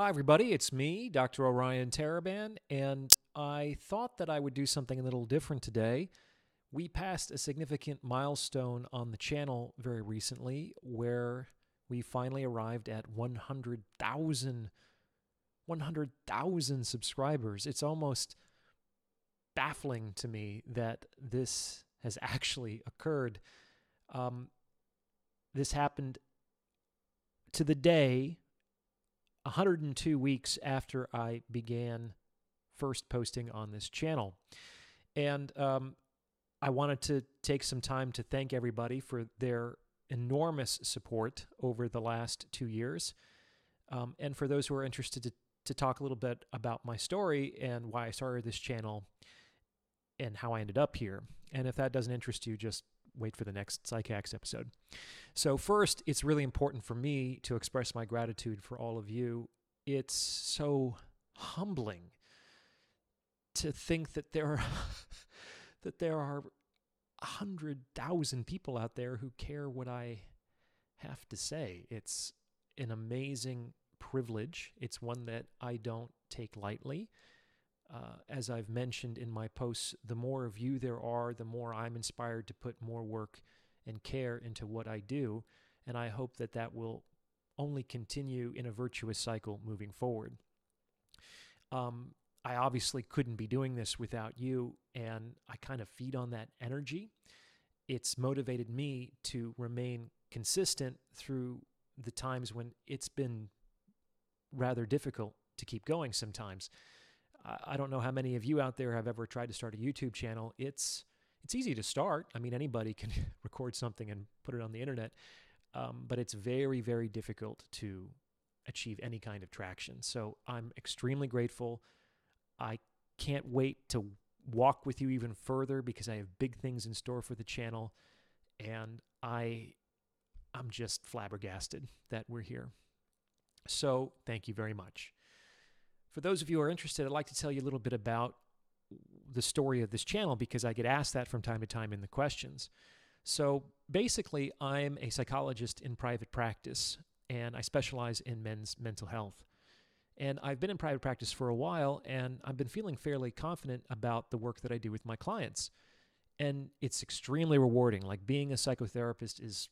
Hi, everybody. It's me, Dr. Orion Taraban, and I thought that I would do something a little different today. We passed a significant milestone on the channel very recently where we finally arrived at 100,000 100,000 subscribers. It's almost baffling to me that this has actually occurred. Um, this happened to the day 102 weeks after I began first posting on this channel. And um, I wanted to take some time to thank everybody for their enormous support over the last two years. Um, and for those who are interested to, to talk a little bit about my story and why I started this channel and how I ended up here. And if that doesn't interest you, just wait for the next PsycHacks episode. So, first, it's really important for me to express my gratitude for all of you. It's so humbling to think that there are that there are a hundred thousand people out there who care what I have to say. It's an amazing privilege. It's one that I don't take lightly. Uh, as I've mentioned in my posts, the more of you there are, the more I'm inspired to put more work and care into what I do. And I hope that that will only continue in a virtuous cycle moving forward. Um, I obviously couldn't be doing this without you, and I kind of feed on that energy. It's motivated me to remain consistent through the times when it's been rather difficult to keep going sometimes. I don't know how many of you out there have ever tried to start a YouTube channel. It's it's easy to start. I mean, anybody can record something and put it on the internet, um, but it's very very difficult to achieve any kind of traction. So I'm extremely grateful. I can't wait to walk with you even further because I have big things in store for the channel, and I I'm just flabbergasted that we're here. So thank you very much. For those of you who are interested, I'd like to tell you a little bit about the story of this channel because I get asked that from time to time in the questions. So basically, I'm a psychologist in private practice and I specialize in men's mental health. And I've been in private practice for a while and I've been feeling fairly confident about the work that I do with my clients. And it's extremely rewarding. Like being a psychotherapist is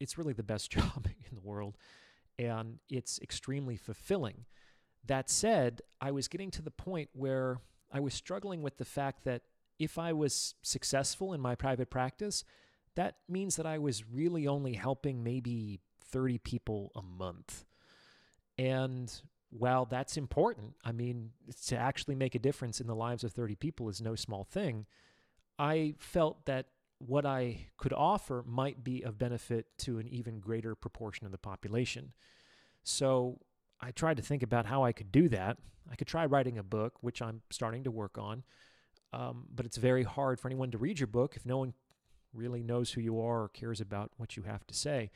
it's really the best job in the world and it's extremely fulfilling. That said, I was getting to the point where I was struggling with the fact that if I was successful in my private practice, that means that I was really only helping maybe 30 people a month. And while that's important, I mean, to actually make a difference in the lives of 30 people is no small thing. I felt that what I could offer might be of benefit to an even greater proportion of the population. So I tried to think about how I could do that. I could try writing a book, which I'm starting to work on, um, but it's very hard for anyone to read your book if no one really knows who you are or cares about what you have to say.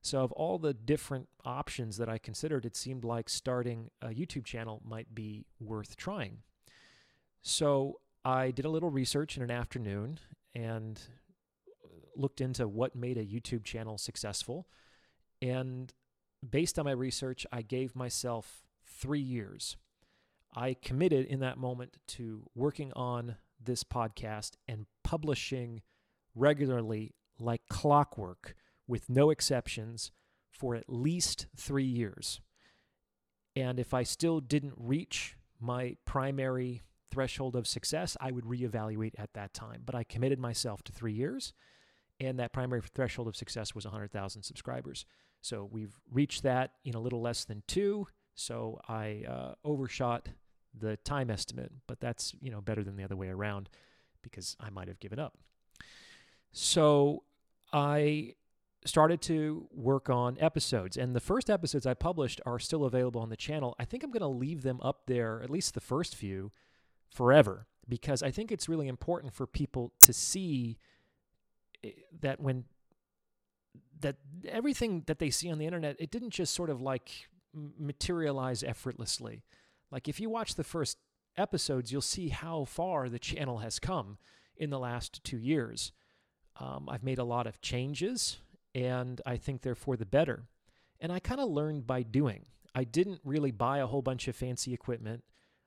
So, of all the different options that I considered, it seemed like starting a YouTube channel might be worth trying. So, I did a little research in an afternoon and looked into what made a YouTube channel successful. And based on my research, I gave myself three years. I committed in that moment to working on this podcast and publishing regularly like clockwork with no exceptions for at least three years. And if I still didn't reach my primary threshold of success, I would reevaluate at that time. But I committed myself to three years, and that primary threshold of success was 100,000 subscribers. So we've reached that in a little less than two. So I uh, overshot the time estimate, but that's you know better than the other way around because I might have given up. So I started to work on episodes, and the first episodes I published are still available on the channel. I think I'm going to leave them up there, at least the first few, forever because I think it's really important for people to see eh, that when that everything that they see on the internet, it didn't just sort of like materialize effortlessly. Like if you watch the first episodes, you'll see how far the channel has come in the last two years. Um, I've made a lot of changes, and I think they're for the better. And I kind of learned by doing. I didn't really buy a whole bunch of fancy equipment.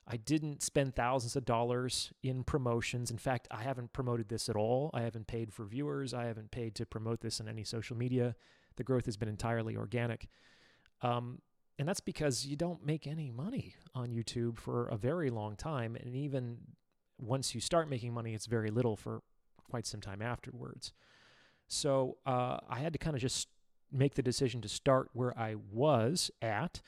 I didn't spend thousands of dollars in promotions. In fact, I haven't promoted this at all. I haven't paid for viewers. I haven't paid to promote this in any social media. The growth has been entirely organic. Um, and that's because you don't make any money on YouTube for a very long time. And even once you start making money, it's very little for quite some time afterwards. So uh, I had to kind of just make the decision to start where I was at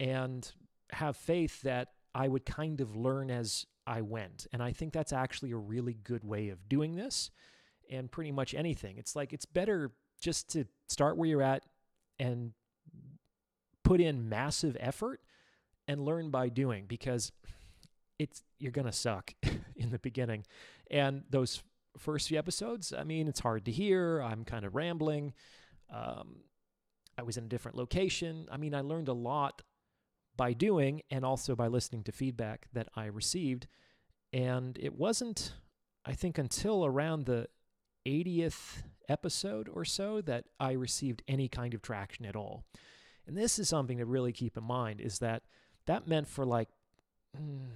and have faith that I would kind of learn as I went. And I think that's actually a really good way of doing this and pretty much anything. It's like it's better just to start where you're at and put in massive effort and learn by doing because it's you're going to suck in the beginning. And those first few episodes, I mean, it's hard to hear. I'm kind of rambling. Um, I was in a different location. I mean, I learned a lot by doing and also by listening to feedback that I received. And it wasn't, I think, until around the 80th episode or so that I received any kind of traction at all. And this is something to really keep in mind is that that meant for like hmm,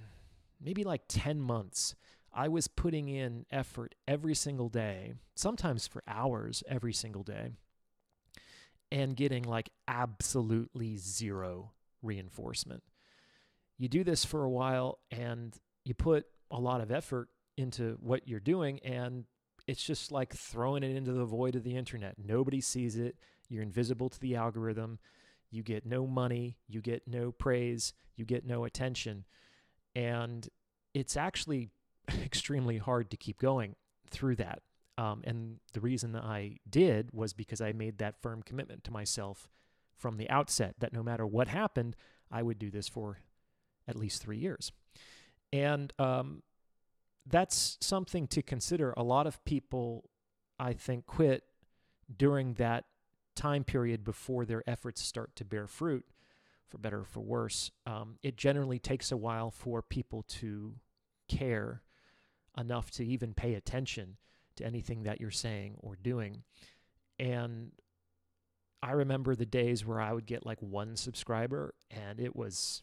maybe like 10 months, I was putting in effort every single day, sometimes for hours every single day, and getting like absolutely zero reinforcement. You do this for a while and you put a lot of effort into what you're doing, and it's just like throwing it into the void of the internet. Nobody sees it. You're invisible to the algorithm. You get no money. You get no praise. You get no attention. And it's actually extremely hard to keep going through that. Um, and the reason that I did was because I made that firm commitment to myself from the outset that no matter what happened, I would do this for at least three years. And um, that's something to consider. A lot of people, I think, quit during that time period before their efforts start to bear fruit, for better or for worse. Um, it generally takes a while for people to care enough to even pay attention to anything that you're saying or doing. And I remember the days where I would get like one subscriber and it was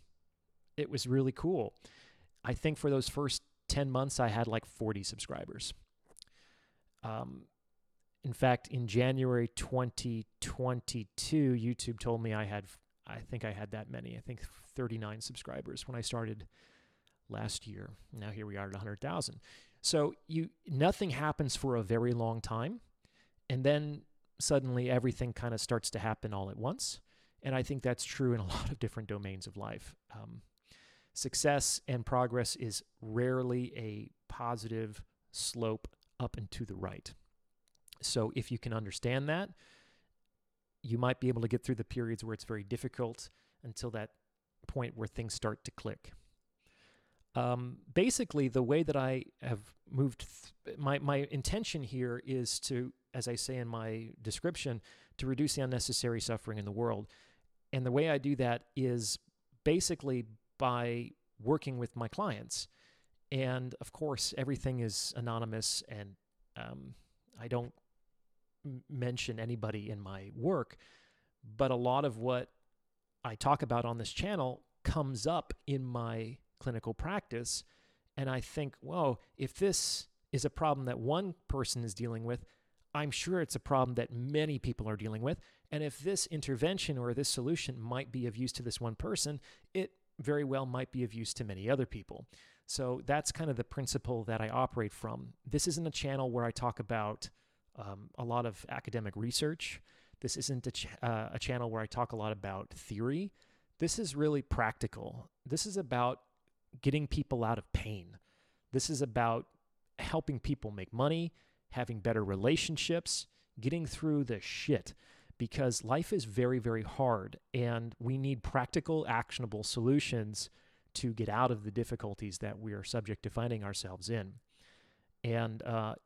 it was really cool. I think for those first 10 months I had like 40 subscribers. Um in fact, in January 2022, YouTube told me I had I think I had that many. I think 39 subscribers when I started last year. Now here we are at 100,000. So you nothing happens for a very long time and then suddenly everything kind of starts to happen all at once. And I think that's true in a lot of different domains of life. Um, success and progress is rarely a positive slope up and to the right. So if you can understand that, you might be able to get through the periods where it's very difficult until that point where things start to click. Um, basically, the way that I have moved, th- my my intention here is to as I say in my description, to reduce the unnecessary suffering in the world. And the way I do that is basically by working with my clients. And of course, everything is anonymous, and um, I don't mention anybody in my work. But a lot of what I talk about on this channel comes up in my clinical practice. And I think, whoa, if this is a problem that one person is dealing with, I'm sure it's a problem that many people are dealing with. And if this intervention or this solution might be of use to this one person, it very well might be of use to many other people. So that's kind of the principle that I operate from. This isn't a channel where I talk about um, a lot of academic research. This isn't a, ch- uh, a channel where I talk a lot about theory. This is really practical. This is about getting people out of pain. This is about helping people make money having better relationships, getting through the shit because life is very, very hard and we need practical, actionable solutions to get out of the difficulties that we are subject to finding ourselves in. And uh,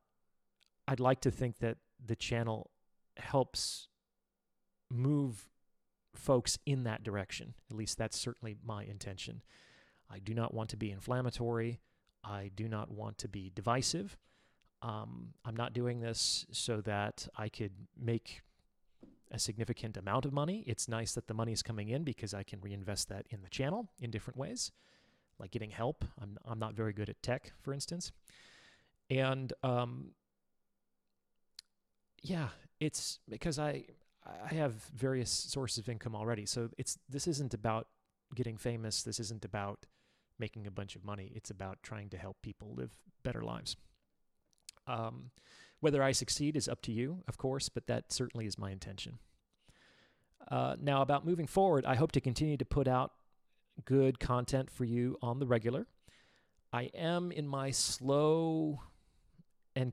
I'd like to think that the channel helps move folks in that direction. At least that's certainly my intention. I do not want to be inflammatory. I do not want to be divisive. Um, I'm not doing this so that I could make a significant amount of money. It's nice that the money is coming in because I can reinvest that in the channel in different ways, like getting help. I'm I'm not very good at tech, for instance, and um, yeah, it's because I I have various sources of income already. So it's this isn't about getting famous. This isn't about making a bunch of money. It's about trying to help people live better lives. Um, whether I succeed is up to you, of course, but that certainly is my intention. Uh, now, about moving forward, I hope to continue to put out good content for you on the regular. I am in my slow and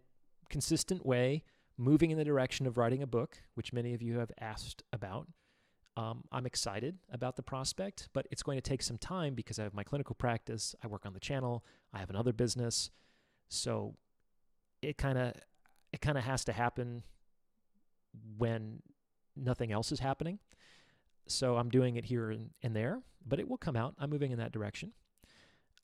consistent way moving in the direction of writing a book, which many of you have asked about. Um, I'm excited about the prospect, but it's going to take some time because I have my clinical practice, I work on the channel, I have another business, so it kind of it kind of has to happen when nothing else is happening. So I'm doing it here and, and there, but it will come out. I'm moving in that direction,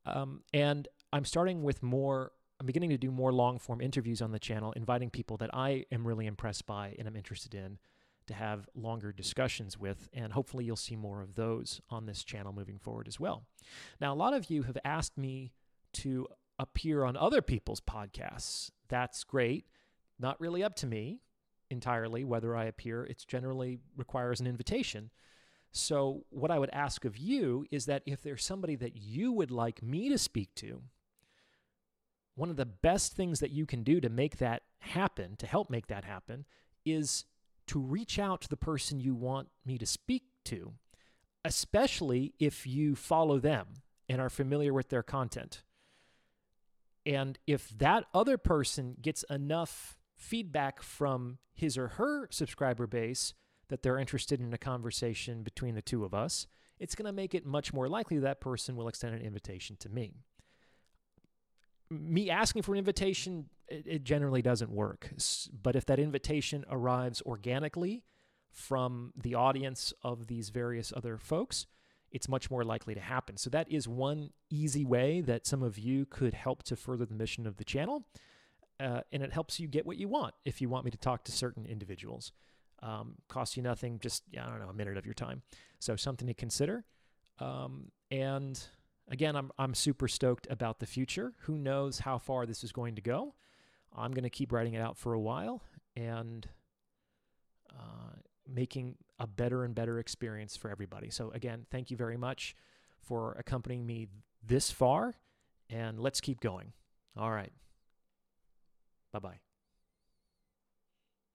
um, and I'm starting with more I'm beginning to do more long form interviews on the channel, inviting people that I am really impressed by and I'm interested in to have longer discussions with. And hopefully, you'll see more of those on this channel moving forward as well. Now, a lot of you have asked me to appear on other people's podcasts. That's great. Not really up to me entirely whether I appear, it generally requires an invitation. So, what I would ask of you is that if there's somebody that you would like me to speak to, one of the best things that you can do to make that happen, to help make that happen, is to reach out to the person you want me to speak to, especially if you follow them and are familiar with their content. And if that other person gets enough feedback from his or her subscriber base that they're interested in a conversation between the two of us, it's going to make it much more likely that person will extend an invitation to me me asking for an invitation, it, it generally doesn't work. But if that invitation arrives organically from the audience of these various other folks, it's much more likely to happen. So that is one easy way that some of you could help to further the mission of the channel. Uh, and it helps you get what you want if you want me to talk to certain individuals. Um, costs you nothing, just, I don't know, a minute of your time. So something to consider. Um, and Again, I'm, I'm super stoked about the future. Who knows how far this is going to go? I'm going to keep writing it out for a while and uh, making a better and better experience for everybody. So, again, thank you very much for accompanying me this far, and let's keep going. All right. Bye bye.